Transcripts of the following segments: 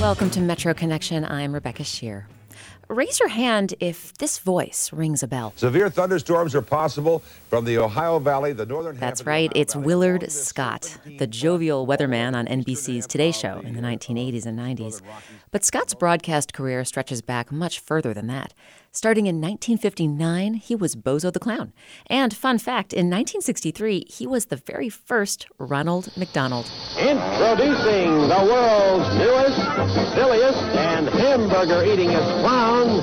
Welcome to Metro Connection. I'm Rebecca Sheir. Raise your hand if this voice rings a bell. Severe thunderstorms are possible from the Ohio Valley, the northern That's right, it's Willard Scott, the jovial weatherman on NBC's Today Show in the 1980s and 90s. But Scott's broadcast career stretches back much further than that. Starting in 1959, he was Bozo the Clown. And fun fact, in 1963, he was the very first Ronald McDonald. Introducing the world's newest, silliest, and hamburger-eatingest clown,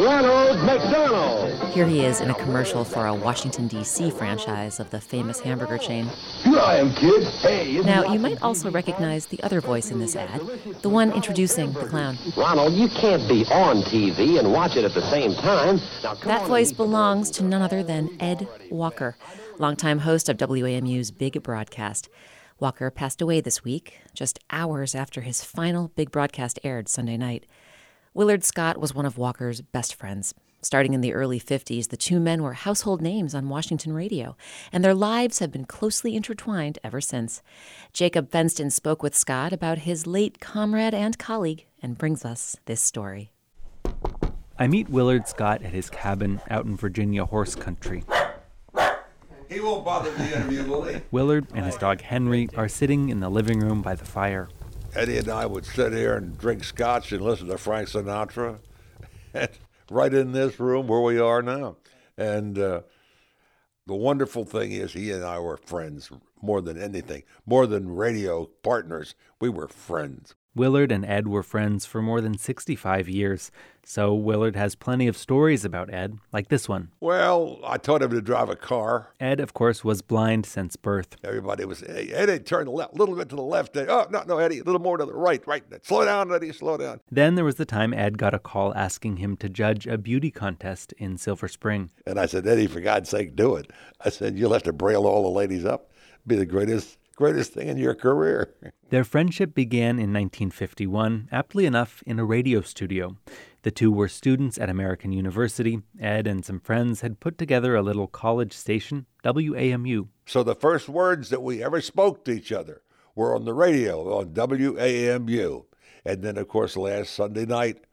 Ronald McDonald. Here he is in a commercial for a Washington, D.C. franchise of the famous hamburger chain. Here I am, kid. Hey, Now, you might also recognize the other voice in this ad, the one introducing the clown. Ronald, you can't be on TV and watch it at the same time. Now, come That voice belongs to none other than Ed Walker, longtime host of WAMU's Big Broadcast. Walker passed away this week, just hours after his final big broadcast aired Sunday night. Willard Scott was one of Walker's best friends. Starting in the early 50s, the two men were household names on Washington radio, and their lives have been closely intertwined ever since. Jacob Fenston spoke with Scott about his late comrade and colleague and brings us this story. I meet Willard Scott at his cabin out in Virginia horse country. He won't bother the interview, will he? Willard and his dog Henry are sitting in the living room by the fire. Eddie and I would sit here and drink scotch and listen to Frank Sinatra, right in this room where we are now. And uh, the wonderful thing is, he and I were friends more than anything, more than radio partners. We were friends. Willard and Ed were friends for more than 65 years, so Willard has plenty of stories about Ed, like this one. Well, I taught him to drive a car. Ed, of course, was blind since birth. Everybody was, hey, Eddie, turn a little bit to the left. Oh, no, no, Eddie, a little more to the right, right. Slow down, Eddie, slow down. Then there was the time Ed got a call asking him to judge a beauty contest in Silver Spring. And I said, Eddie, for God's sake, do it. I said, you'll have to braille all the ladies up. Be the greatest, greatest thing in your career. Their friendship began in 1951, aptly enough, in a radio studio. The two were students at American University. Ed and some friends had put together a little college station, WAMU. So the first words that we ever spoke to each other were on the radio on WAMU. And then, of course, last Sunday night,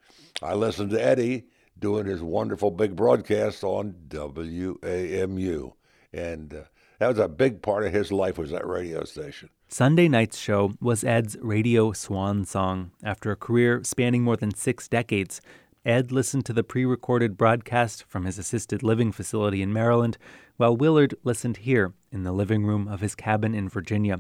I listened to Eddie doing his wonderful big broadcast on WAMU. And uh, that was a big part of his life was that radio station. Sunday night's show was Ed's radio swan song. After a career spanning more than six decades, Ed listened to the pre recorded broadcast from his assisted living facility in Maryland, while Willard listened here in the living room of his cabin in Virginia.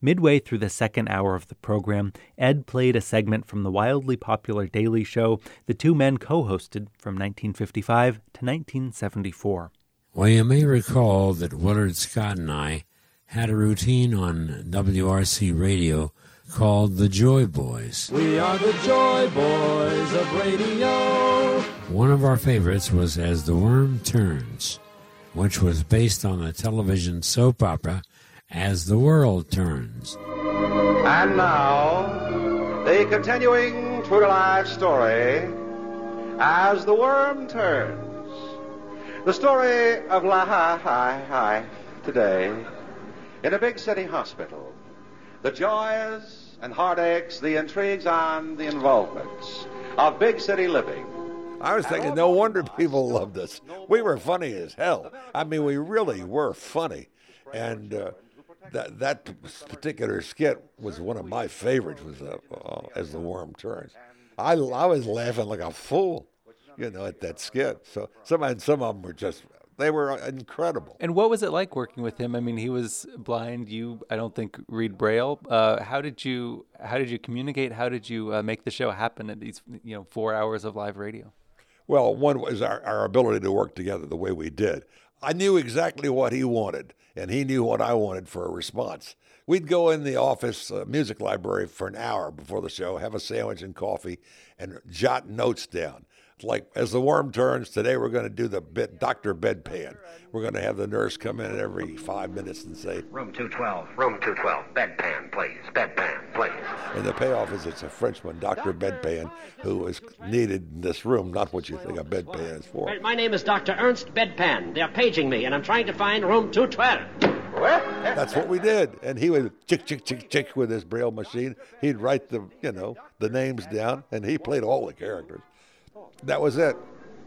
Midway through the second hour of the program, Ed played a segment from the wildly popular Daily Show the two men co hosted from 1955 to 1974. Well, you may recall that Willard Scott and I had a routine on WRC radio called the Joy Boys. We are the Joy Boys of radio. One of our favorites was As the Worm Turns, which was based on the television soap opera As the World Turns. And now, the continuing true to life story as the worm turns. The story of life today in a big city hospital. The joys and heartaches, the intrigues and the involvements of big city living. I was thinking, no wonder people loved us. We were funny as hell. I mean, we really were funny. And uh, that that particular skit was one of my favorites. Was uh, uh, as the worm turns. I I was laughing like a fool, you know, at that skit. So some and some of them were just they were incredible. And what was it like working with him? I mean, he was blind. You, I don't think, read Braille. Uh, how did you how did you communicate? How did you uh, make the show happen at these you know four hours of live radio? Well, one was our, our ability to work together the way we did. I knew exactly what he wanted, and he knew what I wanted for a response. We'd go in the office uh, music library for an hour before the show, have a sandwich and coffee, and jot notes down. Like as the worm turns, today we're going to do the bit Doctor Bedpan. We're going to have the nurse come in every five minutes and say, Room 212. Room 212. Bedpan, please. Bedpan, please. and the payoff is it's a Frenchman, Doctor Bedpan, who is needed in this room, not what you think a bedpan is for. My name is Dr. Ernst Bedpan. They're paging me, and I'm trying to find room 212. That's what we did. And he would chick, chick, chick, chick with his braille machine. He'd write the, you know, the names down, and he played all the characters. That was it.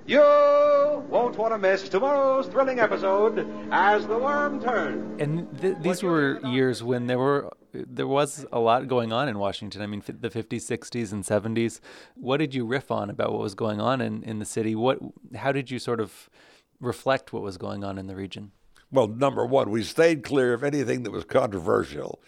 You won't want to miss tomorrow's thrilling episode as the worm turns. And th- these were years when there were there was a lot going on in Washington. I mean, f- the 50s, 60s, and 70s. What did you riff on about what was going on in, in the city? What how did you sort of reflect what was going on in the region? Well, number one, we stayed clear of anything that was controversial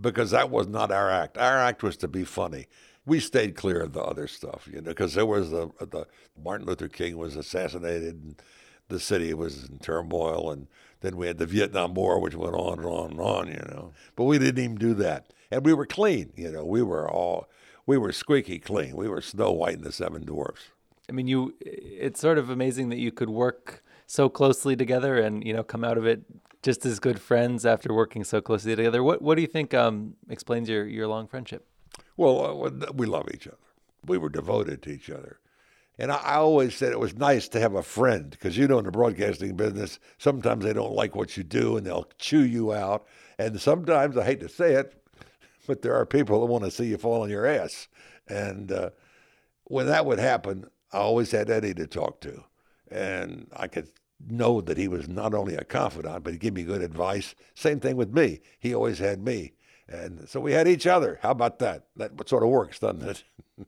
because that was not our act. Our act was to be funny we stayed clear of the other stuff, you know, because there was the, the Martin Luther King was assassinated, and the city was in turmoil, and then we had the Vietnam War, which went on and on and on, you know. But we didn't even do that, and we were clean, you know. We were all we were squeaky clean. We were Snow White and the Seven Dwarfs. I mean, you. It's sort of amazing that you could work so closely together, and you know, come out of it just as good friends after working so closely together. What What do you think um, explains your your long friendship? Well, uh, we love each other. We were devoted to each other. And I, always said it was nice to have a friend because, you know, in the broadcasting business, sometimes they don't like what you do and they'll chew you out. And sometimes, I hate to say it, but there are people that want to see you fall on your ass. And uh, when that would happen, I always had Eddie to talk to. And I could know that he was not only a confidant, but he'd give me good advice. Same thing with me. He always had me. And so we had each other. How about that? That sort of works, doesn't it?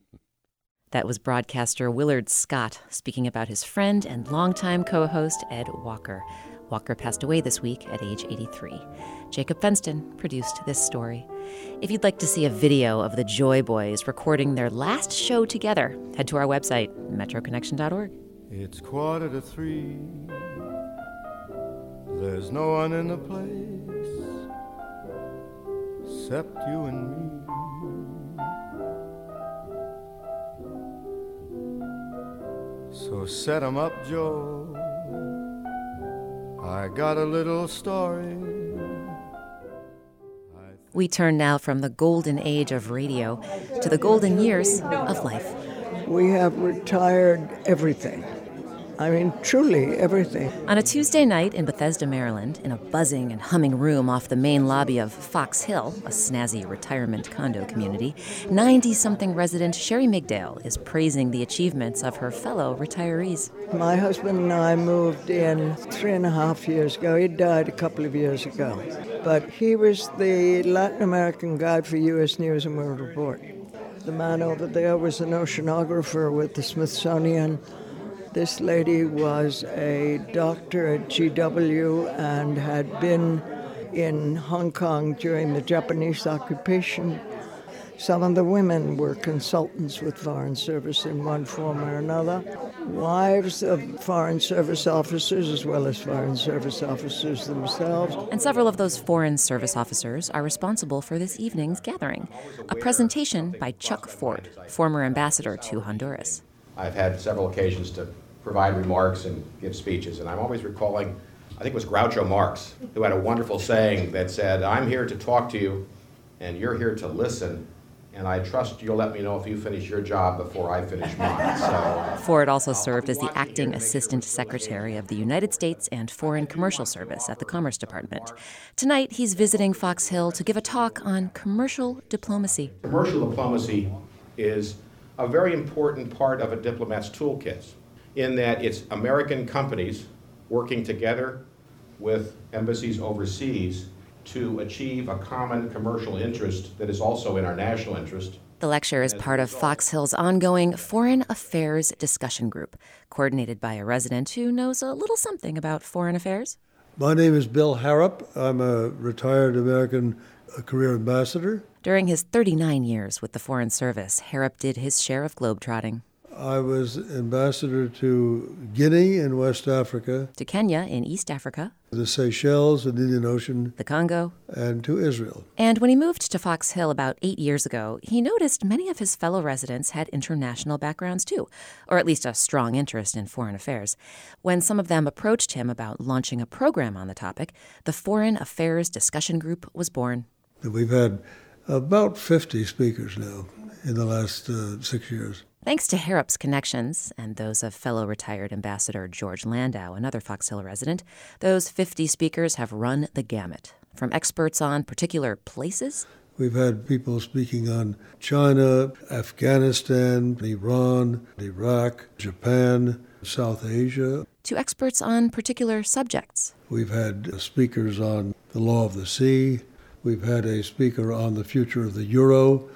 that was broadcaster Willard Scott speaking about his friend and longtime co host Ed Walker. Walker passed away this week at age 83. Jacob Fenston produced this story. If you'd like to see a video of the Joy Boys recording their last show together, head to our website, metroconnection.org. It's quarter to three. There's no one in the place except you and me. So set 'em up, Joe. I got a little story. We turn now from the golden age of radio to the golden years of life. We have retired everything. I mean, truly everything. On a Tuesday night in Bethesda, Maryland, in a buzzing and humming room off the main lobby of Fox Hill, a snazzy retirement condo community, 90 something resident Sherry Migdale is praising the achievements of her fellow retirees. My husband and I moved in three and a half years ago. He died a couple of years ago. But he was the Latin American guide for U.S. News and World Report. The man over there was an oceanographer with the Smithsonian this lady was a doctor at GW and had been in Hong Kong during the Japanese occupation. Some of the women were consultants with Foreign Service in one form or another, wives of Foreign Service officers as well as Foreign Service officers themselves. And several of those Foreign Service officers are responsible for this evening's gathering a presentation by Chuck Ford, former ambassador to Honduras. I've had several occasions to provide remarks and give speeches, and I'm always recalling, I think it was Groucho Marx, who had a wonderful saying that said, I'm here to talk to you, and you're here to listen, and I trust you'll let me know if you finish your job before I finish mine. So, Ford also uh, served as the acting assistant secretary of the United States and Foreign Commercial Service at the Commerce Department. Tonight, he's visiting Fox Hill to give a talk on commercial diplomacy. Commercial diplomacy is a very important part of a diplomat's toolkit in that it's American companies working together with embassies overseas to achieve a common commercial interest that is also in our national interest. The lecture is part of Fox Hill's ongoing Foreign Affairs discussion group, coordinated by a resident who knows a little something about foreign affairs. My name is Bill Harrop. I'm a retired American uh, career ambassador. During his 39 years with the Foreign Service, Harrop did his share of globetrotting. I was ambassador to Guinea in West Africa, to Kenya in East Africa, the Seychelles in the Indian Ocean, the Congo, and to Israel. And when he moved to Fox Hill about eight years ago, he noticed many of his fellow residents had international backgrounds too, or at least a strong interest in foreign affairs. When some of them approached him about launching a program on the topic, the Foreign Affairs Discussion Group was born. We've had about 50 speakers now in the last uh, six years. Thanks to Harrop's connections and those of fellow retired Ambassador George Landau, another Fox Hill resident, those 50 speakers have run the gamut. From experts on particular places We've had people speaking on China, Afghanistan, Iran, Iraq, Japan, South Asia. To experts on particular subjects. We've had speakers on the law of the sea. We've had a speaker on the future of the euro,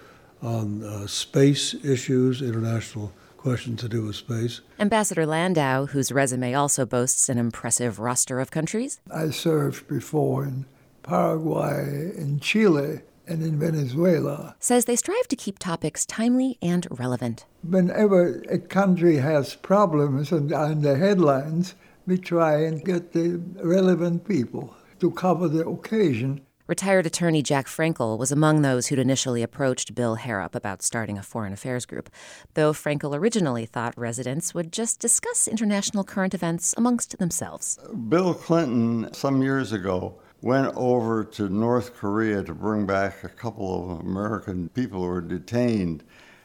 on uh, space issues, international questions to do with space. Ambassador Landau, whose resume also boasts an impressive roster of countries. I served before in Paraguay, in Chile, and in Venezuela. Says they strive to keep topics timely and relevant. Whenever a country has problems and on the headlines, we try and get the relevant people to cover the occasion. Retired attorney Jack Frankel was among those who'd initially approached Bill Harrop about starting a foreign affairs group, though Frankel originally thought residents would just discuss international current events amongst themselves. Bill Clinton, some years ago, went over to North Korea to bring back a couple of American people who were detained.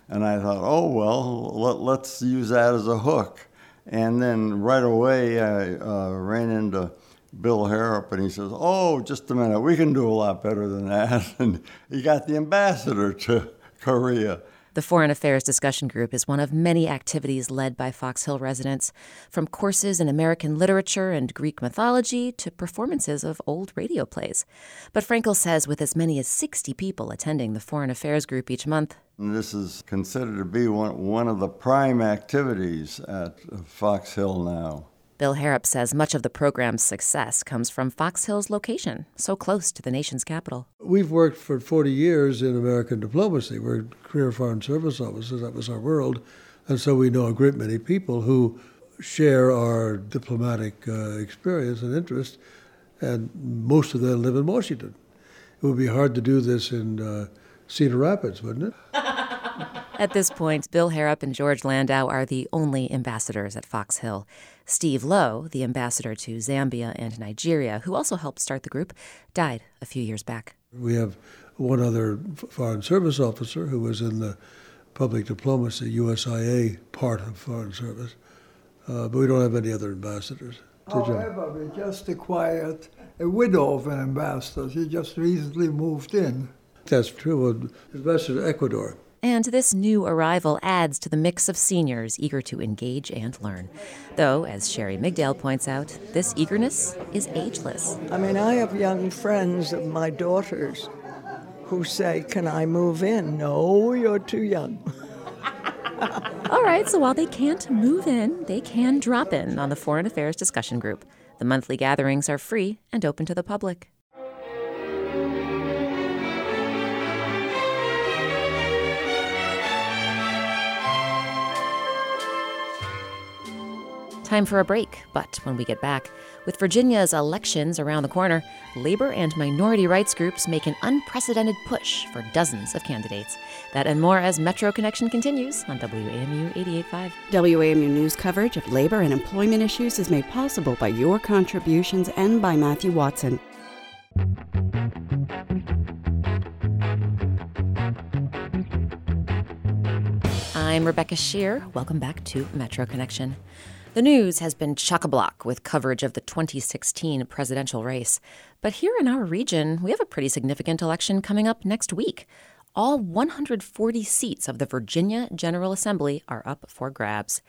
And I thought, oh, well, let, us use that as a hook. And then right away, I uh, ran into Bill Harrop, and he says, oh, just a minute, we can do a lot better than that. And he got the ambassador to Korea. The Foreign Affairs Discussion Group is one of many activities led by Fox Hill residents, from courses in American literature and Greek mythology to performances of old radio plays. But Frankel says with as many as 60 people attending the Foreign Affairs Group each month, this is considered to be one, one of the prime activities at Fox Hill now. Bill Harrop says much of the program's success comes from Fox Hill's location, so close to the nation's capital. We've worked for 40 years in American diplomacy. We're career foreign service officers, that was our world. And so we know a great many people who share our diplomatic uh, experience and interest, and most of them live in Washington. It would be hard to do this in uh, Cedar Rapids, wouldn't it? At this point, Bill Harrop and George Landau are the only ambassadors at Fox Hill. Steve Low, the ambassador to Zambia and Nigeria, who also helped start the group, died a few years back. We have one other Foreign Service officer who was in the public diplomacy, USIA part of Foreign Service, uh, but we don't have any other ambassadors. However, we just acquired a widow of an ambassador. She just recently moved in. That's true. Ambassador Ecuador. And this new arrival adds to the mix of seniors eager to engage and learn. Though, as Sherry Migdale points out, this eagerness is ageless. I mean, I have young friends of my daughters who say, Can I move in? No, you're too young. All right, so while they can't move in, they can drop in on the Foreign Affairs Discussion Group. The monthly gatherings are free and open to the public. Time for a break, but when we get back, with Virginia's elections around the corner, labor and minority rights groups make an unprecedented push for dozens of candidates. That and more as Metro Connection continues on WAMU 885. WAMU news coverage of labor and employment issues is made possible by your contributions and by Matthew Watson. I'm Rebecca Sheir. Welcome back to Metro Connection. The news has been chock a block with coverage of the 2016 presidential race. But here in our region, we have a pretty significant election coming up next week. All 140 seats of the Virginia General Assembly are up for grabs.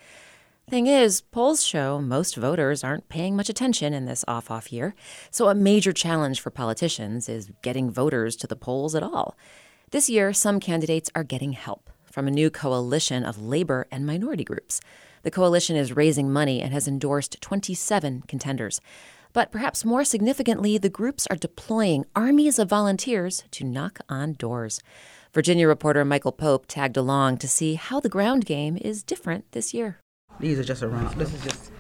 Thing is, polls show most voters aren't paying much attention in this off off year, so a major challenge for politicians is getting voters to the polls at all. This year, some candidates are getting help from a new coalition of labor and minority groups. The coalition is raising money and has endorsed 27 contenders. But perhaps more significantly, the groups are deploying armies of volunteers to knock on doors. Virginia reporter Michael Pope tagged along to see how the ground game is different this year. These are just around. This is just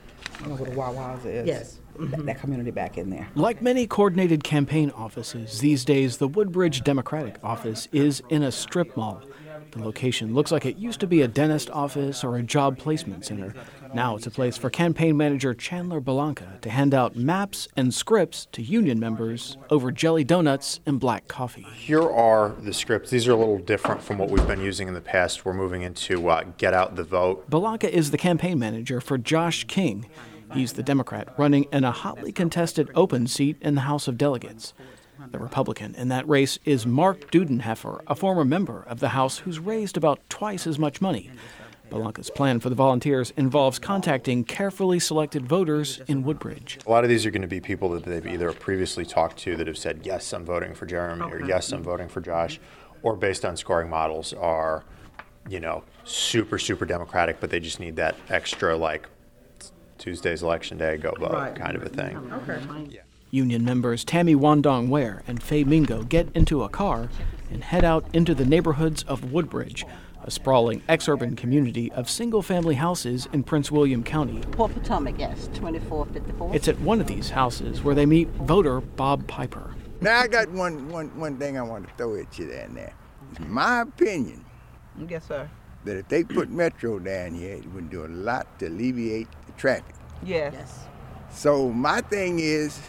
I know what the Wawa's is. Yes. Mm-hmm. That community back in there. Like many coordinated campaign offices, these days the Woodbridge Democratic office is in a strip mall. The location looks like it used to be a dentist office or a job placement center. Now it's a place for campaign manager Chandler Belanca to hand out maps and scripts to union members over jelly donuts and black coffee. Here are the scripts. These are a little different from what we've been using in the past. We're moving into uh, Get Out the Vote. Belanca is the campaign manager for Josh King. He's the Democrat running in a hotly contested open seat in the House of Delegates. The Republican in that race is Mark Dudenhefer, a former member of the House who's raised about twice as much money. Belanca's plan for the volunteers involves contacting carefully selected voters in Woodbridge. A lot of these are going to be people that they've either previously talked to that have said, yes, I'm voting for Jeremy, okay. or yes, I'm voting for Josh, or based on scoring models are, you know, super, super Democratic, but they just need that extra, like, Tuesday's election day, go vote right. kind of a thing. Okay. Yeah. Union members Tammy Wandong Ware and Faye Mingo get into a car and head out into the neighborhoods of Woodbridge, a sprawling exurban community of single family houses in Prince William County. Port Potomac, yes, 2454. It's at one of these houses where they meet voter Bob Piper. Now, I got one, one, one thing I want to throw at you there and there. It's my opinion. Yes, sir. That if they put Metro down here, it would do a lot to alleviate the traffic. Yes. yes. So my thing is,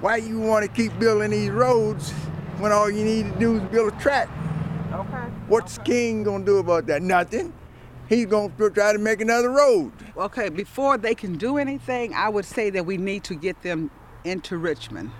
why you want to keep building these roads when all you need to do is build a track? Okay. What's okay. King gonna do about that? Nothing. He's gonna try to make another road. Okay, before they can do anything, I would say that we need to get them into Richmond.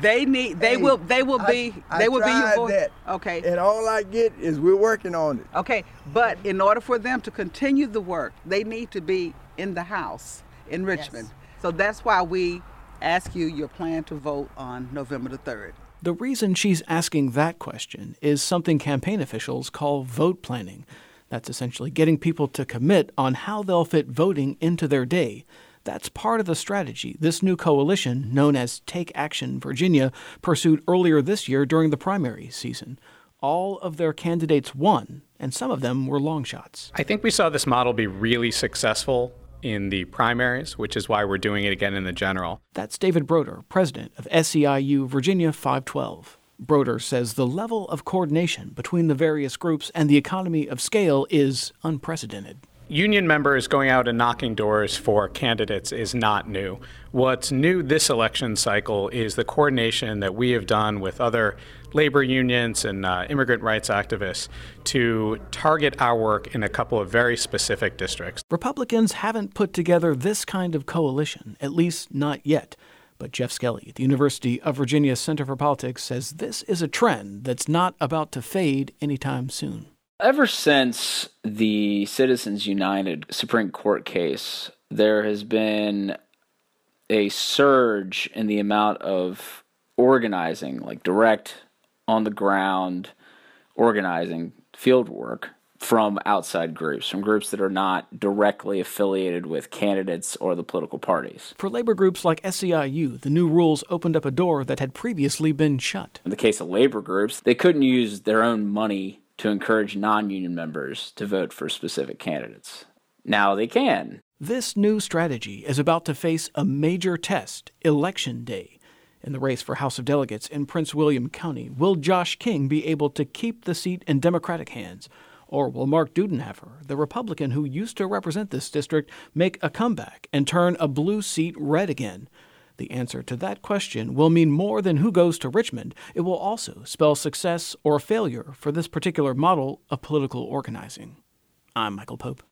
They need. They hey, will. They will be. I, they will be your voice. That. Okay. And all I get is we're working on it. Okay, but in order for them to continue the work, they need to be in the House in Richmond. Yes. So that's why we ask you your plan to vote on November the 3rd. The reason she's asking that question is something campaign officials call vote planning. That's essentially getting people to commit on how they'll fit voting into their day. That's part of the strategy this new coalition, known as Take Action Virginia, pursued earlier this year during the primary season. All of their candidates won, and some of them were long shots. I think we saw this model be really successful in the primaries, which is why we're doing it again in the general. That's David Broder, president of SEIU Virginia 512. Broder says the level of coordination between the various groups and the economy of scale is unprecedented. Union members going out and knocking doors for candidates is not new. What's new this election cycle is the coordination that we have done with other labor unions and uh, immigrant rights activists to target our work in a couple of very specific districts. Republicans haven't put together this kind of coalition, at least not yet. But Jeff Skelley at the University of Virginia Center for Politics says this is a trend that's not about to fade anytime soon. Ever since the Citizens United Supreme Court case, there has been a surge in the amount of organizing, like direct on the ground organizing field work from outside groups, from groups that are not directly affiliated with candidates or the political parties. For labor groups like SEIU, the new rules opened up a door that had previously been shut. In the case of labor groups, they couldn't use their own money to encourage non union members to vote for specific candidates. Now they can. This new strategy is about to face a major test, Election Day. In the race for House of Delegates in Prince William County, will Josh King be able to keep the seat in Democratic hands? Or will Mark Dudenhefer, the Republican who used to represent this district, make a comeback and turn a blue seat red again? The answer to that question will mean more than who goes to Richmond. It will also spell success or failure for this particular model of political organizing. I'm Michael Pope.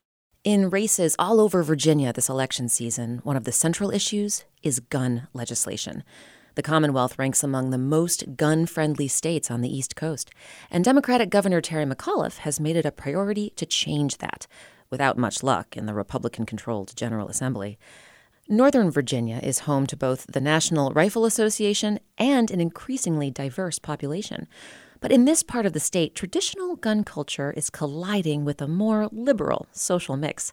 In races all over Virginia this election season, one of the central issues is gun legislation. The Commonwealth ranks among the most gun friendly states on the East Coast, and Democratic Governor Terry McAuliffe has made it a priority to change that, without much luck in the Republican controlled General Assembly. Northern Virginia is home to both the National Rifle Association and an increasingly diverse population. But in this part of the state, traditional gun culture is colliding with a more liberal social mix.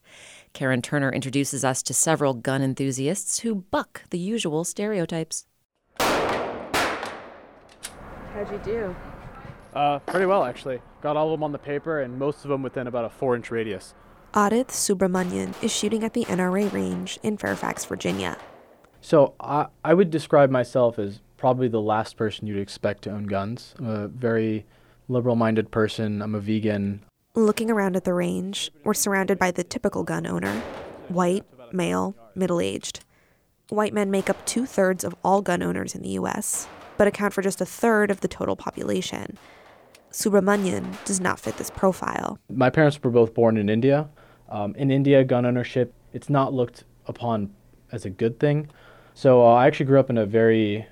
Karen Turner introduces us to several gun enthusiasts who buck the usual stereotypes. How'd you do? Uh, pretty well, actually. Got all of them on the paper and most of them within about a four inch radius. Adith Subramanian is shooting at the NRA range in Fairfax, Virginia. So I, I would describe myself as probably the last person you'd expect to own guns. I'm a very liberal minded person. I'm a vegan. Looking around at the range, we're surrounded by the typical gun owner white, male, middle aged. White men make up two thirds of all gun owners in the US, but account for just a third of the total population. Subramanian does not fit this profile. My parents were both born in India. Um, in India, gun ownership it's not looked upon as a good thing. So uh, I actually grew up in a very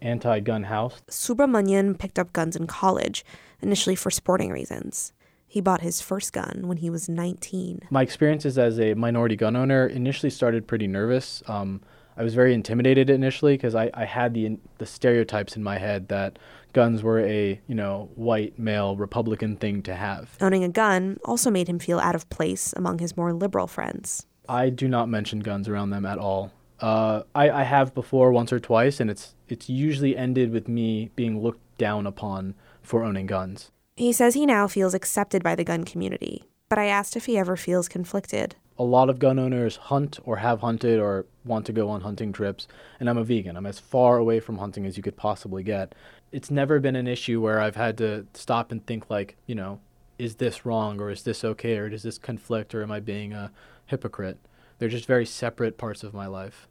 anti-gun house. Subramanian picked up guns in college, initially for sporting reasons. He bought his first gun when he was 19. My experiences as a minority gun owner initially started pretty nervous. Um, I was very intimidated initially because I, I had the the stereotypes in my head that guns were a you know white male Republican thing to have. Owning a gun also made him feel out of place among his more liberal friends. I do not mention guns around them at all. Uh, I, I have before once or twice, and it's it's usually ended with me being looked down upon for owning guns. He says he now feels accepted by the gun community, but I asked if he ever feels conflicted. A lot of gun owners hunt or have hunted or want to go on hunting trips, and I'm a vegan. I'm as far away from hunting as you could possibly get. It's never been an issue where I've had to stop and think like, you know, is this wrong or is this okay or does this conflict or am I being a hypocrite? They're just very separate parts of my life.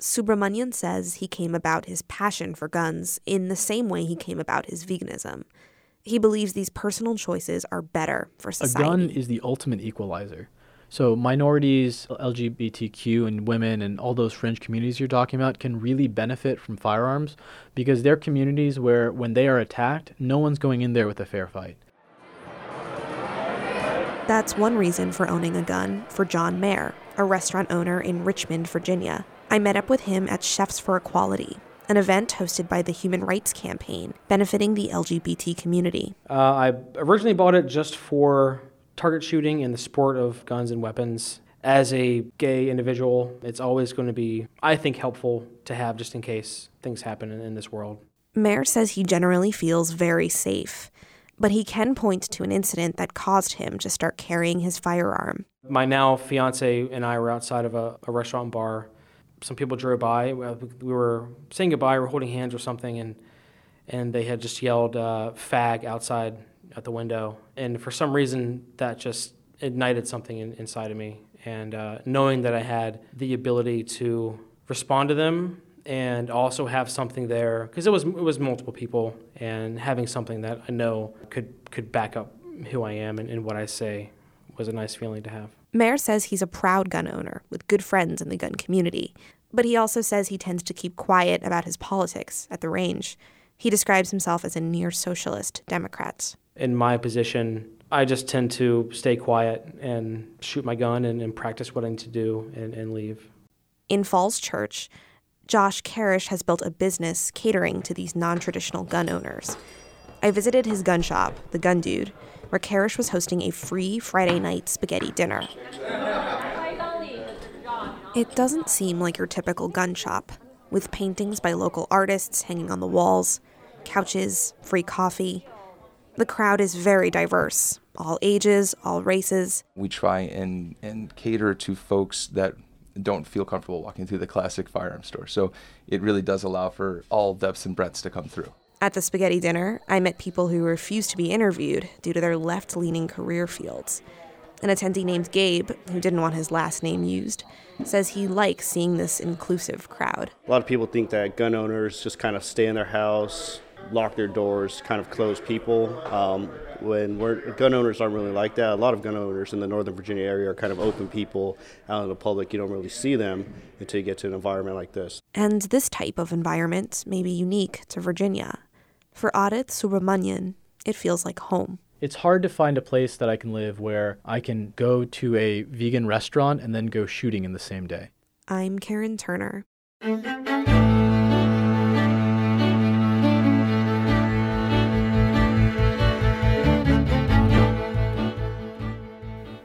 Subramanian says he came about his passion for guns in the same way he came about his veganism. He believes these personal choices are better for society. A gun is the ultimate equalizer. So minorities, LGBTQ, and women, and all those fringe communities you're talking about can really benefit from firearms because they're communities where, when they are attacked, no one's going in there with a fair fight. That's one reason for owning a gun for John Mayer, a restaurant owner in Richmond, Virginia. I met up with him at Chefs for Equality, an event hosted by the Human Rights Campaign benefiting the LGBT community. Uh, I originally bought it just for target shooting and the sport of guns and weapons. As a gay individual, it's always going to be, I think, helpful to have just in case things happen in, in this world. Mayer says he generally feels very safe, but he can point to an incident that caused him to start carrying his firearm. My now fiance and I were outside of a, a restaurant bar some people drove by. We were saying goodbye, we were holding hands or something, and and they had just yelled uh, "fag" outside at the window. And for some reason, that just ignited something in, inside of me. And uh, knowing that I had the ability to respond to them and also have something there, because it was it was multiple people, and having something that I know could could back up who I am and, and what I say was a nice feeling to have. Mayer says he's a proud gun owner with good friends in the gun community, but he also says he tends to keep quiet about his politics at the range. He describes himself as a near socialist Democrat. In my position, I just tend to stay quiet and shoot my gun and, and practice what I need to do and, and leave. In Falls Church, Josh Karish has built a business catering to these non traditional gun owners. I visited his gun shop, The Gun Dude, where Karish was hosting a free Friday night spaghetti dinner. It doesn't seem like your typical gun shop, with paintings by local artists hanging on the walls, couches, free coffee. The crowd is very diverse, all ages, all races. We try and, and cater to folks that don't feel comfortable walking through the classic firearm store. So it really does allow for all depths and breadths to come through. At the spaghetti dinner, I met people who refused to be interviewed due to their left leaning career fields. An attendee named Gabe, who didn't want his last name used, says he likes seeing this inclusive crowd. A lot of people think that gun owners just kind of stay in their house, lock their doors, kind of close people. Um, when we're, gun owners aren't really like that. A lot of gun owners in the Northern Virginia area are kind of open people out in the public. You don't really see them until you get to an environment like this. And this type of environment may be unique to Virginia. For Adit Subramanian, it feels like home. It's hard to find a place that I can live where I can go to a vegan restaurant and then go shooting in the same day. I'm Karen Turner.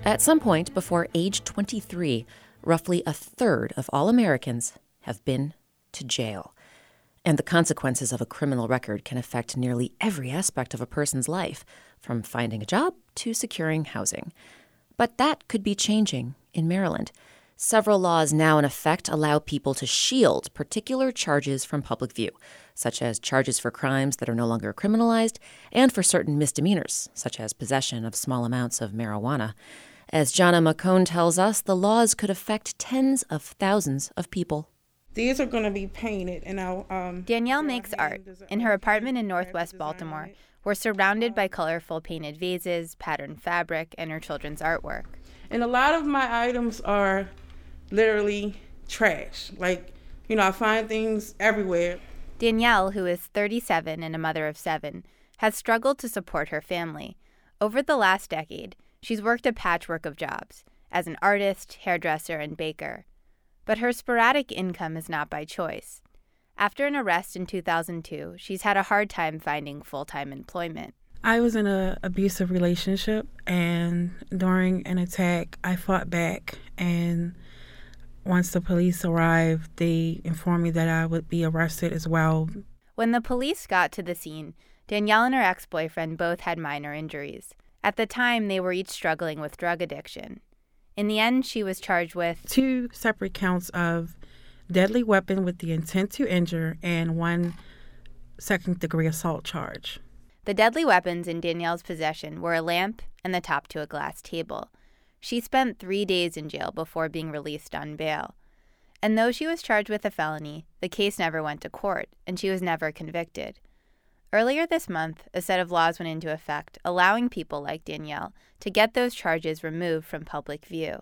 At some point before age 23, roughly a third of all Americans have been to jail. And the consequences of a criminal record can affect nearly every aspect of a person's life, from finding a job to securing housing. But that could be changing in Maryland. Several laws now in effect allow people to shield particular charges from public view, such as charges for crimes that are no longer criminalized and for certain misdemeanors, such as possession of small amounts of marijuana. As Jana McCone tells us, the laws could affect tens of thousands of people. These are going to be painted, and I'll. Um, Danielle makes art. In her apartment in Northwest Baltimore, we're surrounded by colorful painted vases, patterned fabric, and her children's artwork. And a lot of my items are literally trash. Like, you know, I find things everywhere. Danielle, who is 37 and a mother of seven, has struggled to support her family. Over the last decade, she's worked a patchwork of jobs as an artist, hairdresser, and baker. But her sporadic income is not by choice. After an arrest in 2002, she's had a hard time finding full time employment. I was in an abusive relationship, and during an attack, I fought back. And once the police arrived, they informed me that I would be arrested as well. When the police got to the scene, Danielle and her ex boyfriend both had minor injuries. At the time, they were each struggling with drug addiction. In the end, she was charged with two separate counts of deadly weapon with the intent to injure and one second degree assault charge. The deadly weapons in Danielle's possession were a lamp and the top to a glass table. She spent three days in jail before being released on bail. And though she was charged with a felony, the case never went to court, and she was never convicted. Earlier this month, a set of laws went into effect allowing people like Danielle to get those charges removed from public view.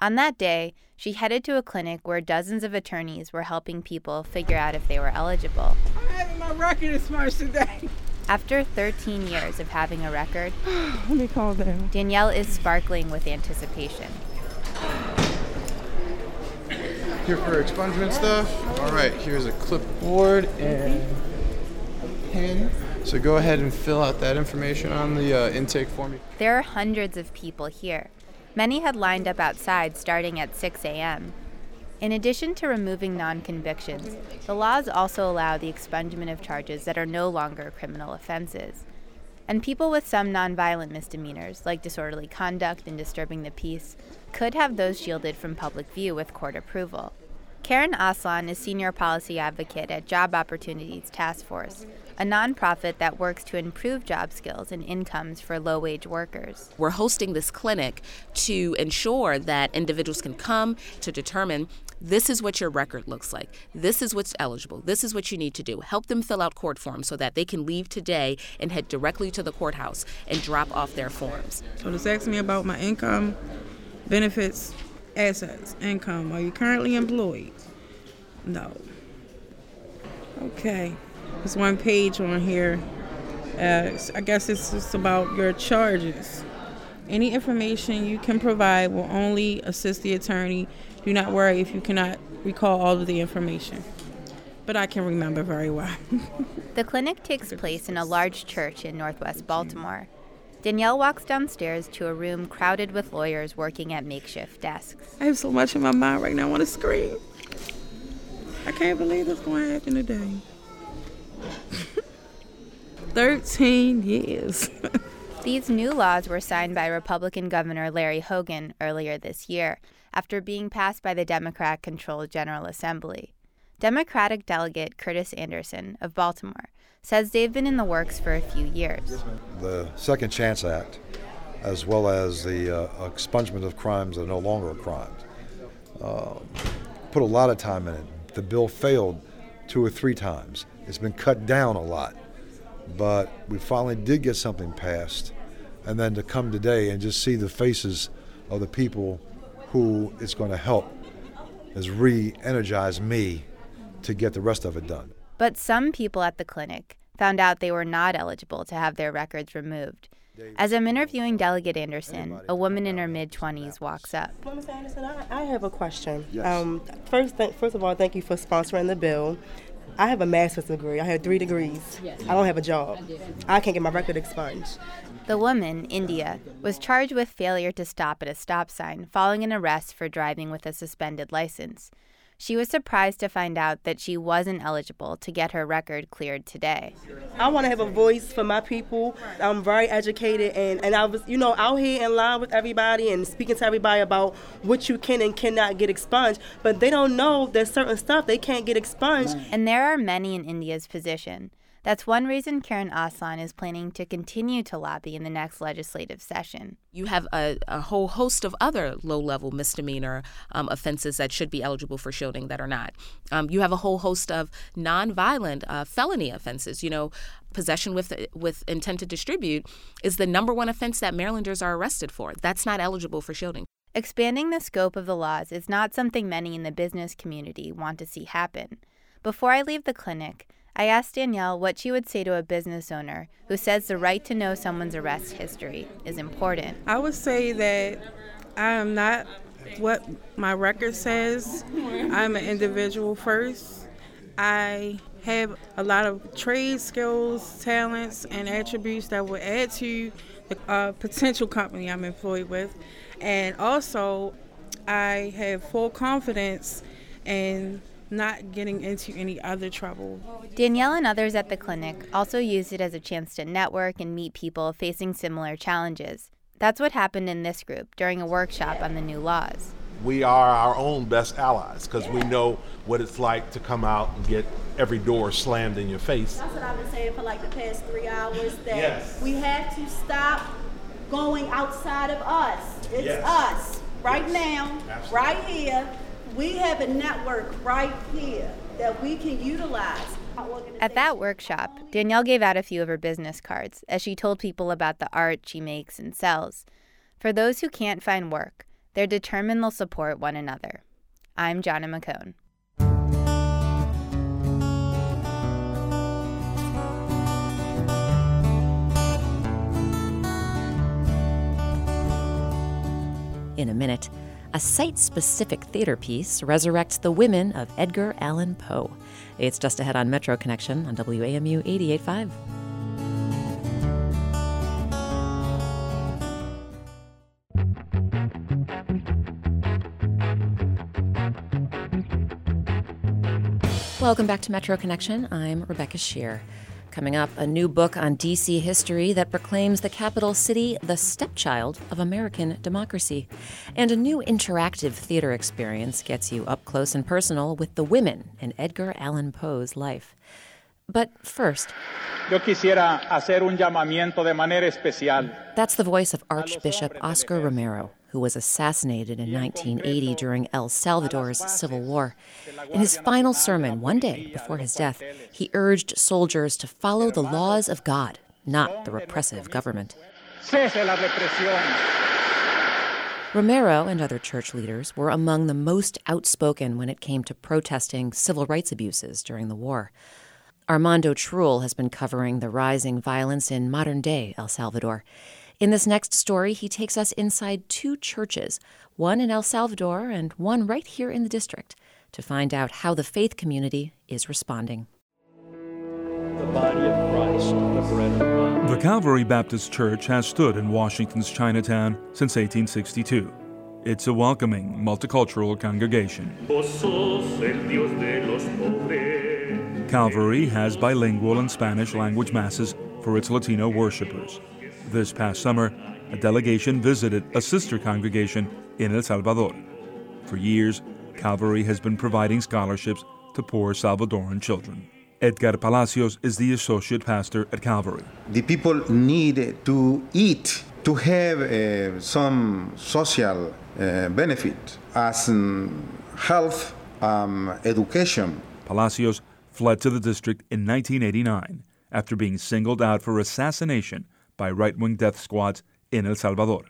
On that day, she headed to a clinic where dozens of attorneys were helping people figure out if they were eligible. I'm having my record expunged today. After 13 years of having a record, let me call them. Danielle is sparkling with anticipation. Here for expungement stuff. All right, here's a clipboard and So go ahead and fill out that information on the uh, intake form. There are hundreds of people here. Many had lined up outside starting at 6 a.m. In addition to removing non convictions, the laws also allow the expungement of charges that are no longer criminal offenses. And people with some nonviolent misdemeanors, like disorderly conduct and disturbing the peace, could have those shielded from public view with court approval. Karen Aslan is Senior Policy Advocate at Job Opportunities Task Force, a nonprofit that works to improve job skills and incomes for low wage workers. We're hosting this clinic to ensure that individuals can come to determine this is what your record looks like. This is what's eligible. This is what you need to do. Help them fill out court forms so that they can leave today and head directly to the courthouse and drop off their forms. So this asks me about my income, benefits, assets, income. Are you currently employed? No. Okay. There's one page on here. Uh, I guess it's just about your charges. Any information you can provide will only assist the attorney. Do not worry if you cannot recall all of the information. But I can remember very well. the clinic takes place in a large church in northwest Baltimore. Danielle walks downstairs to a room crowded with lawyers working at makeshift desks. I have so much in my mind right now, I want to scream. I can't believe this is going to happen today. 13 years. These new laws were signed by Republican Governor Larry Hogan earlier this year after being passed by the Democrat controlled General Assembly. Democratic delegate Curtis Anderson of Baltimore says they've been in the works for a few years. The Second Chance Act, as well as the uh, expungement of crimes that are no longer crimes, uh, put a lot of time in it. The bill failed two or three times. It's been cut down a lot, but we finally did get something passed. And then to come today and just see the faces of the people who it's going to help has re energized me to get the rest of it done. But some people at the clinic found out they were not eligible to have their records removed. As I'm interviewing Delegate Anderson, a woman in her mid 20s walks up. Well, Ms. Anderson, I, I have a question. Yes. Um, first, th- first of all, thank you for sponsoring the bill. I have a master's degree. I have three degrees. Yes. I don't have a job. I can't get my record expunged. The woman, India, was charged with failure to stop at a stop sign following an arrest for driving with a suspended license. She was surprised to find out that she wasn't eligible to get her record cleared today. I want to have a voice for my people. I'm very educated, and, and I was, you know, out here in line with everybody and speaking to everybody about what you can and cannot get expunged. But they don't know there's certain stuff they can't get expunged. And there are many in India's position. That's one reason Karen Aslan is planning to continue to lobby in the next legislative session. You have a, a whole host of other low level misdemeanor um, offenses that should be eligible for shielding that are not. Um, you have a whole host of nonviolent uh, felony offenses. You know, possession with with intent to distribute is the number one offense that Marylanders are arrested for. That's not eligible for shielding. Expanding the scope of the laws is not something many in the business community want to see happen. Before I leave the clinic, I asked Danielle what she would say to a business owner who says the right to know someone's arrest history is important. I would say that I am not what my record says. I'm an individual first. I have a lot of trade skills, talents, and attributes that will add to the uh, potential company I'm employed with. And also, I have full confidence in not getting into any other trouble. Danielle and others at the clinic also used it as a chance to network and meet people facing similar challenges. That's what happened in this group during a workshop on the new laws. We are our own best allies because we know what it's like to come out and get every door slammed in your face. That's what I've been saying for like the past three hours that yes. we have to stop going outside of us. It's yes. us right yes. now, Absolutely. right here we have a network right here that we can utilize. At that workshop, Danielle gave out a few of her business cards as she told people about the art she makes and sells. For those who can't find work, they're determined they'll support one another. I'm Jonna McKone. In a minute, a site specific theater piece resurrects the women of Edgar Allan Poe. It's just ahead on Metro Connection on WAMU 885. Welcome back to Metro Connection. I'm Rebecca Sheir. Coming up, a new book on DC history that proclaims the capital city the stepchild of American democracy. And a new interactive theater experience gets you up close and personal with the women in Edgar Allan Poe's life. But first, Yo quisiera hacer un llamamiento de manera especial. That's the voice of Archbishop Oscar Romero, who was assassinated in 1980 during El Salvador's civil war. In his final sermon, one day before his death, he urged soldiers to follow the laws of God, not the repressive government. Romero and other church leaders were among the most outspoken when it came to protesting civil rights abuses during the war. Armando Trull has been covering the rising violence in modern day El Salvador. In this next story, he takes us inside two churches, one in El Salvador and one right here in the district, to find out how the faith community is responding. The body of Christ, the bread of God. The Calvary Baptist Church has stood in Washington's Chinatown since 1862. It's a welcoming, multicultural congregation. Calvary has bilingual and Spanish language masses for its Latino worshipers. This past summer, a delegation visited a sister congregation in El Salvador. For years, Calvary has been providing scholarships to poor Salvadoran children. Edgar Palacios is the associate pastor at Calvary. The people need to eat, to have uh, some social uh, benefit as um, health, um, education. Palacios fled to the district in 1989 after being singled out for assassination by right wing death squads in El Salvador.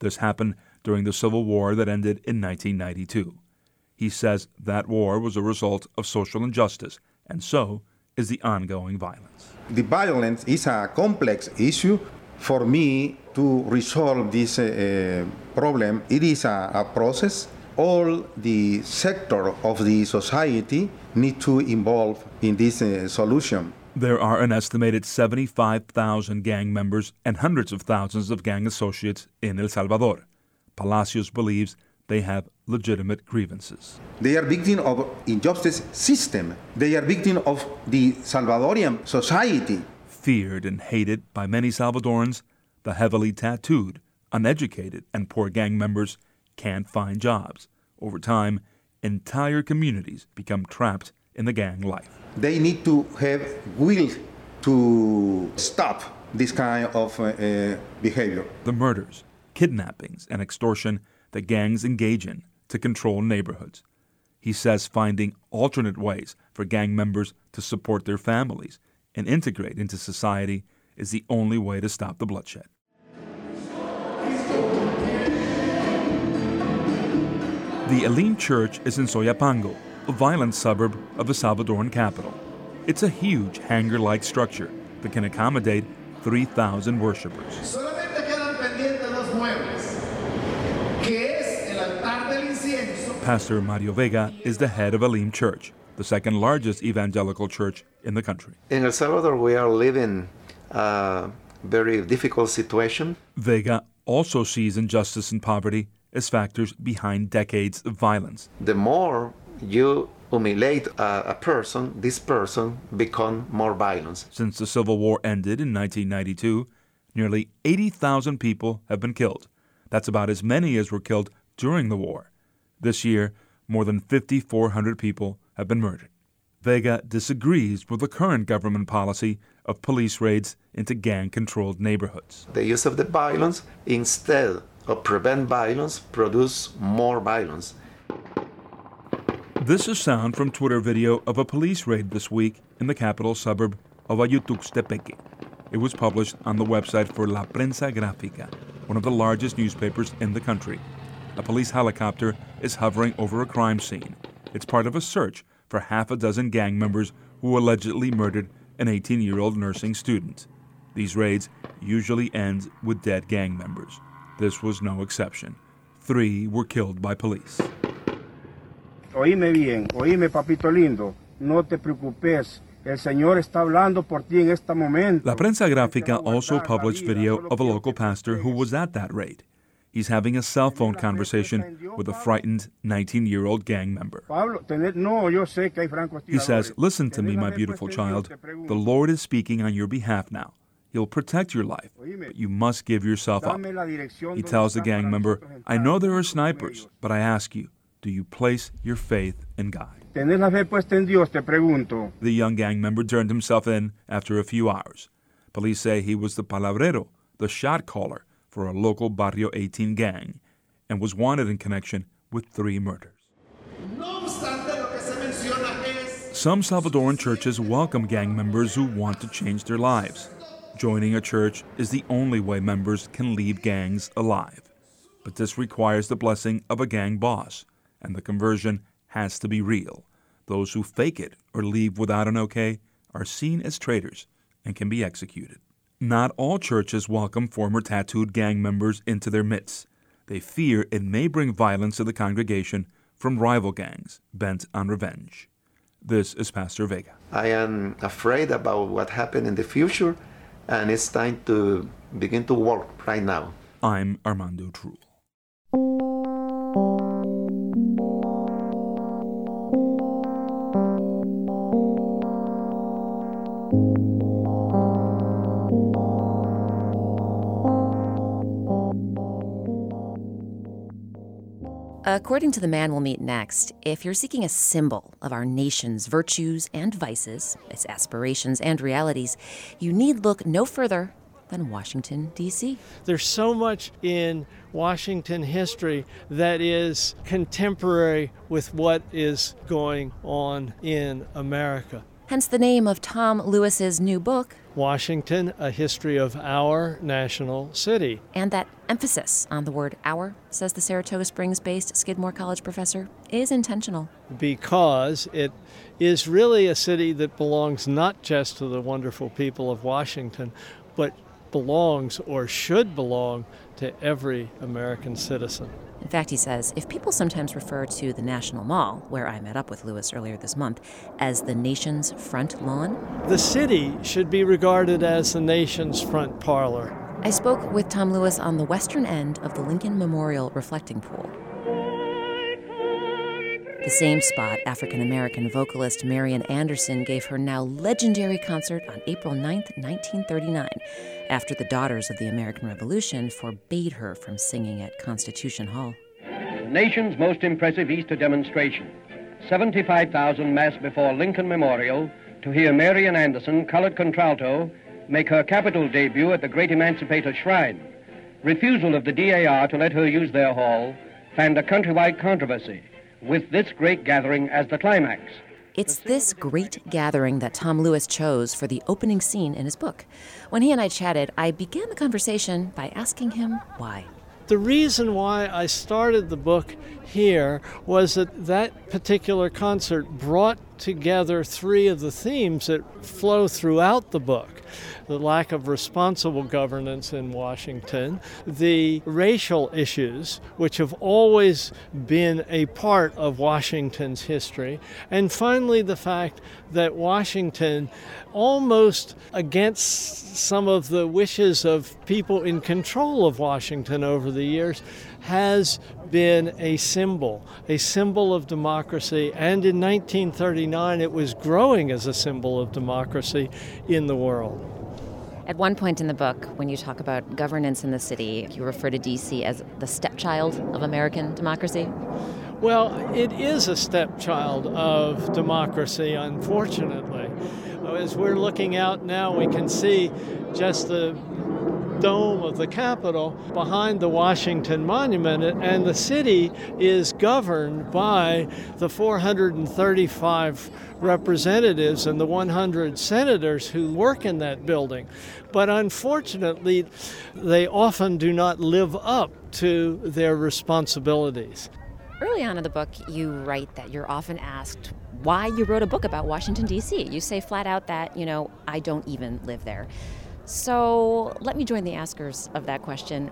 This happened during the civil war that ended in 1992. He says that war was a result of social injustice, and so is the ongoing violence. The violence is a complex issue. For me to resolve this uh, problem, it is a, a process all the sector of the society need to involve in this uh, solution. There are an estimated 75,000 gang members and hundreds of thousands of gang associates in El Salvador. Palacios believes they have legitimate grievances. They are victims of injustice system. They are victims of the Salvadorian society. Feared and hated by many Salvadorans, the heavily tattooed, uneducated, and poor gang members can't find jobs. Over time, entire communities become trapped in the gang life. They need to have will to stop this kind of uh, uh, behavior. The murders, kidnappings, and extortion that gangs engage in to control neighborhoods. He says finding alternate ways for gang members to support their families and integrate into society is the only way to stop the bloodshed. The Elim Church is in Soyapango, a violent suburb of the Salvadoran capital. It's a huge hangar like structure that can accommodate 3,000 worshippers. Pastor Mario Vega is the head of Elim Church, the second largest evangelical church in the country. In El Salvador, we are living a very difficult situation. Vega also sees injustice and poverty as factors behind decades of violence. The more you humiliate a, a person, this person become more violent. Since the Civil War ended in 1992, nearly 80,000 people have been killed. That's about as many as were killed during the war. This year, more than 5,400 people have been murdered. Vega disagrees with the current government policy of police raids into gang controlled neighborhoods. The use of the violence instead of prevent violence produce more violence. This is sound from Twitter video of a police raid this week in the capital suburb of Ayutuxtepeque. It was published on the website for La Prensa Gráfica, one of the largest newspapers in the country. A police helicopter is hovering over a crime scene. It's part of a search for half a dozen gang members who allegedly murdered an 18 year old nursing student. These raids usually end with dead gang members. This was no exception. Three were killed by police. Oíme bien, oíme papito lindo, no te preocupes. El Señor está hablando por ti en este momento. La Prensa Gráfica also published video of a local pastor who was at that raid. He's having a cell phone conversation with a frightened 19 year old gang member. He says, Listen to me, my beautiful child. The Lord is speaking on your behalf now. He'll protect your life, but you must give yourself up. He tells the gang member, I know there are snipers, but I ask you, do you place your faith in God? The young gang member turned himself in after a few hours. Police say he was the palabrero, the shot caller for a local Barrio 18 gang, and was wanted in connection with three murders. Some Salvadoran churches welcome gang members who want to change their lives. Joining a church is the only way members can leave gangs alive. But this requires the blessing of a gang boss, and the conversion has to be real. Those who fake it or leave without an okay are seen as traitors and can be executed. Not all churches welcome former tattooed gang members into their midst. They fear it may bring violence to the congregation from rival gangs bent on revenge. This is Pastor Vega. I am afraid about what happened in the future, and it's time to begin to work right now. I'm Armando Trull. According to the man we'll meet next, if you're seeking a symbol of our nation's virtues and vices, its aspirations and realities, you need look no further than Washington, D.C. There's so much in Washington history that is contemporary with what is going on in America. Hence the name of Tom Lewis's new book, Washington, A History of Our National City. And that emphasis on the word our, says the Saratoga Springs based Skidmore College professor, is intentional. Because it is really a city that belongs not just to the wonderful people of Washington, but belongs or should belong to every American citizen. In fact, he says if people sometimes refer to the National Mall, where I met up with Lewis earlier this month, as the nation's front lawn, the city should be regarded as the nation's front parlor. I spoke with Tom Lewis on the western end of the Lincoln Memorial Reflecting Pool. The same spot African American vocalist Marian Anderson gave her now legendary concert on April 9, 1939, after the Daughters of the American Revolution forbade her from singing at Constitution Hall. The nation's most impressive Easter demonstration. 75,000 massed before Lincoln Memorial to hear Marian Anderson, colored contralto, make her capital debut at the great Emancipator Shrine. Refusal of the DAR to let her use their hall fanned a countrywide controversy, with this great gathering as the climax. It's this great gathering that Tom Lewis chose for the opening scene in his book. When he and I chatted, I began the conversation by asking him why. The reason why I started the book here was that that particular concert brought together three of the themes that flow throughout the book. The lack of responsible governance in Washington, the racial issues, which have always been a part of Washington's history, and finally the fact that Washington, almost against some of the wishes of people in control of Washington over the years, has been a symbol, a symbol of democracy. And in 1939, it was growing as a symbol of democracy in the world. At one point in the book, when you talk about governance in the city, you refer to DC as the stepchild of American democracy. Well, it is a stepchild of democracy, unfortunately. As we're looking out now, we can see just the dome of the Capitol behind the Washington Monument, and the city is governed by the 435 representatives and the 100 senators who work in that building. But unfortunately, they often do not live up to their responsibilities. Early on in the book, you write that you're often asked why you wrote a book about Washington, D.C. You say flat out that, you know, I don't even live there. So let me join the askers of that question.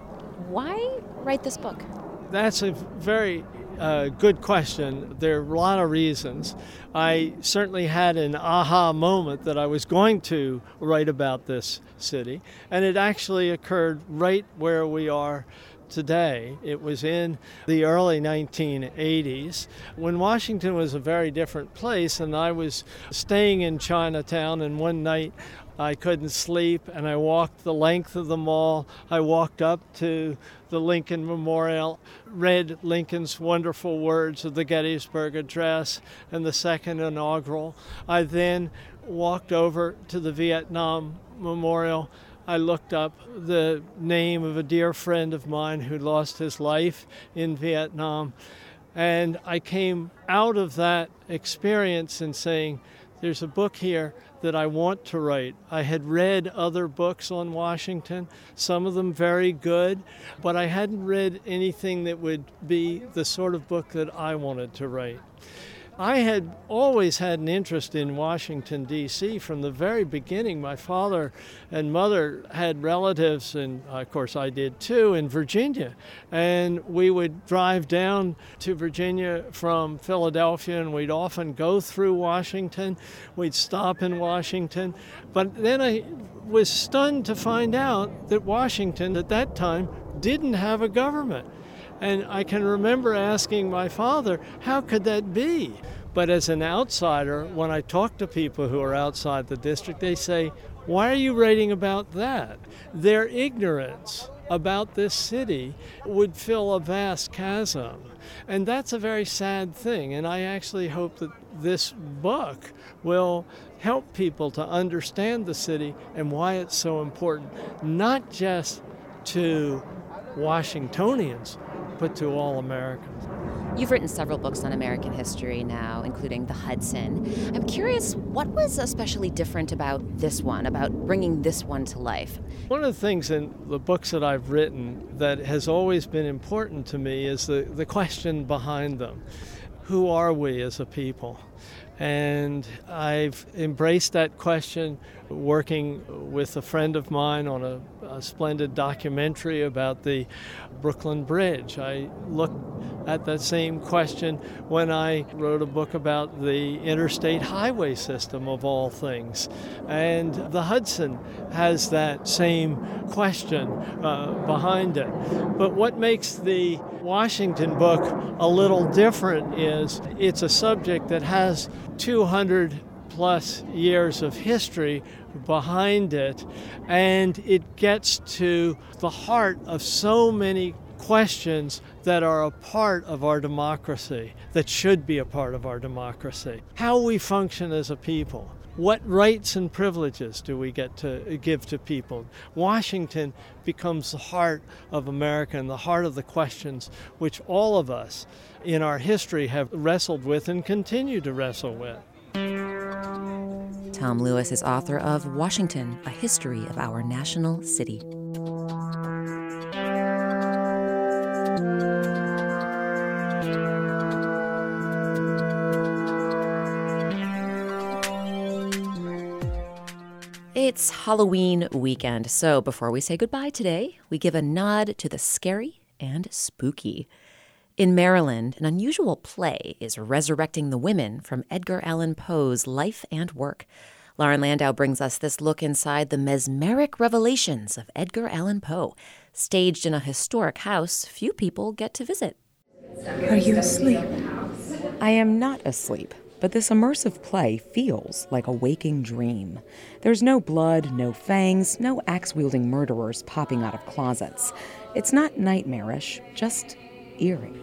Why write this book? That's a very uh, good question. There are a lot of reasons. I certainly had an aha moment that I was going to write about this city, and it actually occurred right where we are today. It was in the early 1980s when Washington was a very different place, and I was staying in Chinatown, and one night I couldn't sleep, and I walked the length of the mall. I walked up to the Lincoln Memorial, read Lincoln's wonderful words of the Gettysburg Address and the second inaugural. I then walked over to the Vietnam Memorial. I looked up the name of a dear friend of mine who lost his life in Vietnam. And I came out of that experience and saying, there's a book here that I want to write. I had read other books on Washington, some of them very good, but I hadn't read anything that would be the sort of book that I wanted to write. I had always had an interest in Washington, D.C. from the very beginning. My father and mother had relatives, and uh, of course I did too, in Virginia. And we would drive down to Virginia from Philadelphia, and we'd often go through Washington. We'd stop in Washington. But then I was stunned to find out that Washington at that time didn't have a government. And I can remember asking my father, how could that be? But as an outsider, when I talk to people who are outside the district, they say, why are you writing about that? Their ignorance about this city would fill a vast chasm. And that's a very sad thing. And I actually hope that this book will help people to understand the city and why it's so important, not just to Washingtonians, but to all Americans. You've written several books on American history now, including The Hudson. I'm curious, what was especially different about this one, about bringing this one to life? One of the things in the books that I've written that has always been important to me is the, the question behind them Who are we as a people? And I've embraced that question working with a friend of mine on a, a splendid documentary about the Brooklyn Bridge. I looked at that same question when I wrote a book about the interstate highway system, of all things. And the Hudson has that same question uh, behind it. But what makes the Washington book a little different is it's a subject that has 200 plus years of history behind it, and it gets to the heart of so many questions that are a part of our democracy, that should be a part of our democracy. How we function as a people. What rights and privileges do we get to uh, give to people? Washington becomes the heart of America and the heart of the questions which all of us in our history have wrestled with and continue to wrestle with. Tom Lewis is author of Washington, A History of Our National City. It's Halloween weekend, so before we say goodbye today, we give a nod to the scary and spooky. In Maryland, an unusual play is resurrecting the women from Edgar Allan Poe's life and work. Lauren Landau brings us this look inside the mesmeric revelations of Edgar Allan Poe. Staged in a historic house, few people get to visit. Are you asleep? I am not asleep, but this immersive play feels like a waking dream. There's no blood, no fangs, no axe wielding murderers popping out of closets. It's not nightmarish, just eerie.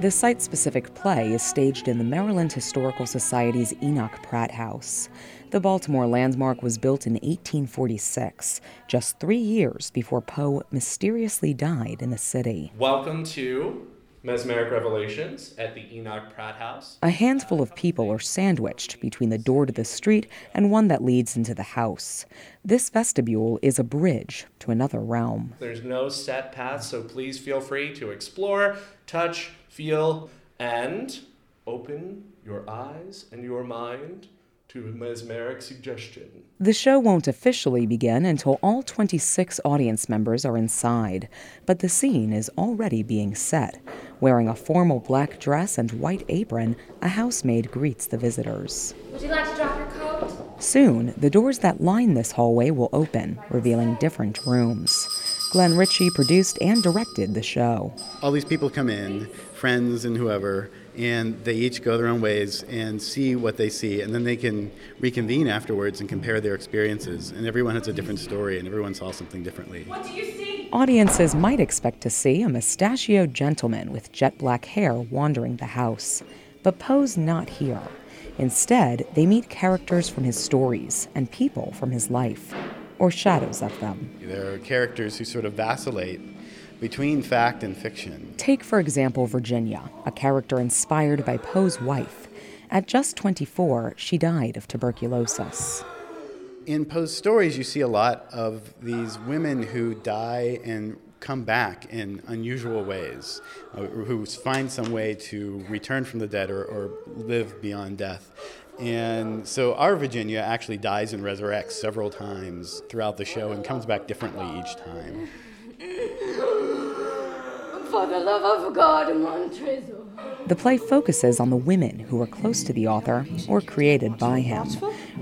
The site specific play is staged in the Maryland Historical Society's Enoch Pratt House. The Baltimore landmark was built in 1846, just three years before Poe mysteriously died in the city. Welcome to Mesmeric Revelations at the Enoch Pratt House. A handful of people are sandwiched between the door to the street and one that leads into the house. This vestibule is a bridge to another realm. There's no set path, so please feel free to explore, touch, feel, and open your eyes and your mind to mesmeric suggestion. The show won't officially begin until all 26 audience members are inside, but the scene is already being set. Wearing a formal black dress and white apron, a housemaid greets the visitors. Would you like to drop your coat? Soon, the doors that line this hallway will open, revealing different rooms. Glenn Ricci produced and directed the show. All these people come in, friends and whoever, and they each go their own ways and see what they see, and then they can reconvene afterwards and compare their experiences. And everyone has a different story, and everyone saw something differently. What do you see? Audiences might expect to see a mustachioed gentleman with jet black hair wandering the house. But Poe's not here. Instead, they meet characters from his stories and people from his life or shadows of them. There are characters who sort of vacillate between fact and fiction. Take, for example, Virginia, a character inspired by Poe's wife. At just 24, she died of tuberculosis. In Poe's stories, you see a lot of these women who die and come back in unusual ways, uh, who find some way to return from the dead or, or live beyond death. And so our Virginia actually dies and resurrects several times throughout the show and comes back differently each time. For the love of God. The play focuses on the women who were close to the author or created by him.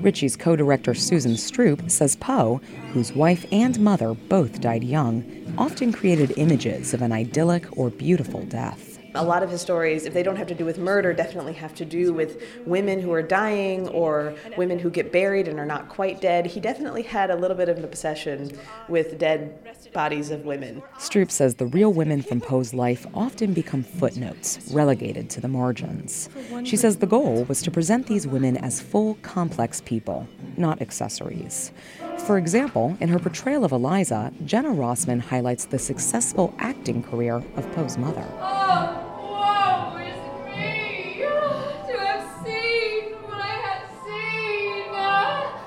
Ricci's co director Susan Stroop says Poe, whose wife and mother both died young, often created images of an idyllic or beautiful death. A lot of his stories, if they don't have to do with murder, definitely have to do with women who are dying or women who get buried and are not quite dead. He definitely had a little bit of an obsession with dead bodies of women. Stroop says the real women from Poe's life often become footnotes, relegated to the margins. She says the goal was to present these women as full, complex people, not accessories. For example, in her portrayal of Eliza, Jenna Rossman highlights the successful acting career of Poe's mother. Oh,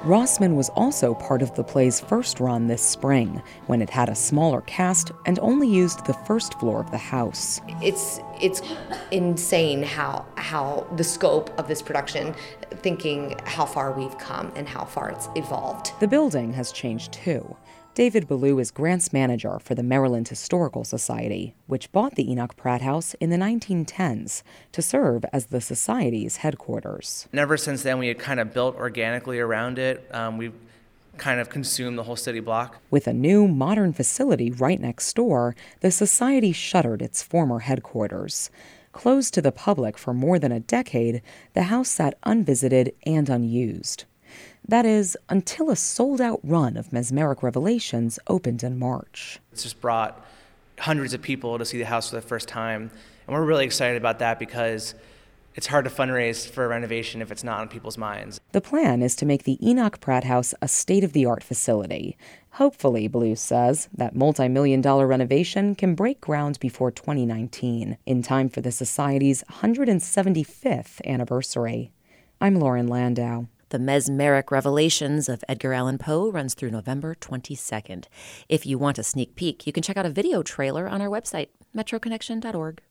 Rossman was also part of the play's first run this spring, when it had a smaller cast and only used the first floor of the house. It's it's insane how how the scope of this production, thinking how far we've come and how far it's evolved. The building has changed too. David Ballou is grants manager for the Maryland Historical Society, which bought the Enoch Pratt House in the 1910s to serve as the society's headquarters. And ever since then, we had kind of built organically around it. Um, we've kind of consumed the whole city block. With a new modern facility right next door, the society shuttered its former headquarters. Closed to the public for more than a decade, the house sat unvisited and unused. That is, until a sold out run of Mesmeric Revelations opened in March. It's just brought hundreds of people to see the house for the first time. And we're really excited about that because it's hard to fundraise for a renovation if it's not on people's minds. The plan is to make the Enoch Pratt House a state of the art facility. Hopefully, Blue says, that multi million dollar renovation can break ground before 2019, in time for the Society's 175th anniversary. I'm Lauren Landau. The Mesmeric Revelations of Edgar Allan Poe runs through November 22nd. If you want a sneak peek, you can check out a video trailer on our website, metroconnection.org.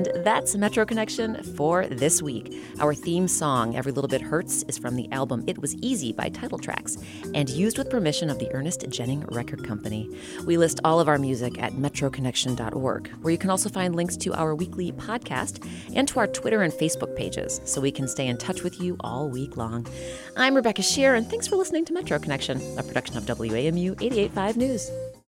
And that's Metro Connection for this week. Our theme song, Every Little Bit Hurts, is from the album It Was Easy by Title Tracks and used with permission of the Ernest Jennings Record Company. We list all of our music at metroconnection.org, where you can also find links to our weekly podcast and to our Twitter and Facebook pages so we can stay in touch with you all week long. I'm Rebecca Sheir, and thanks for listening to Metro Connection, a production of WAMU 885 News.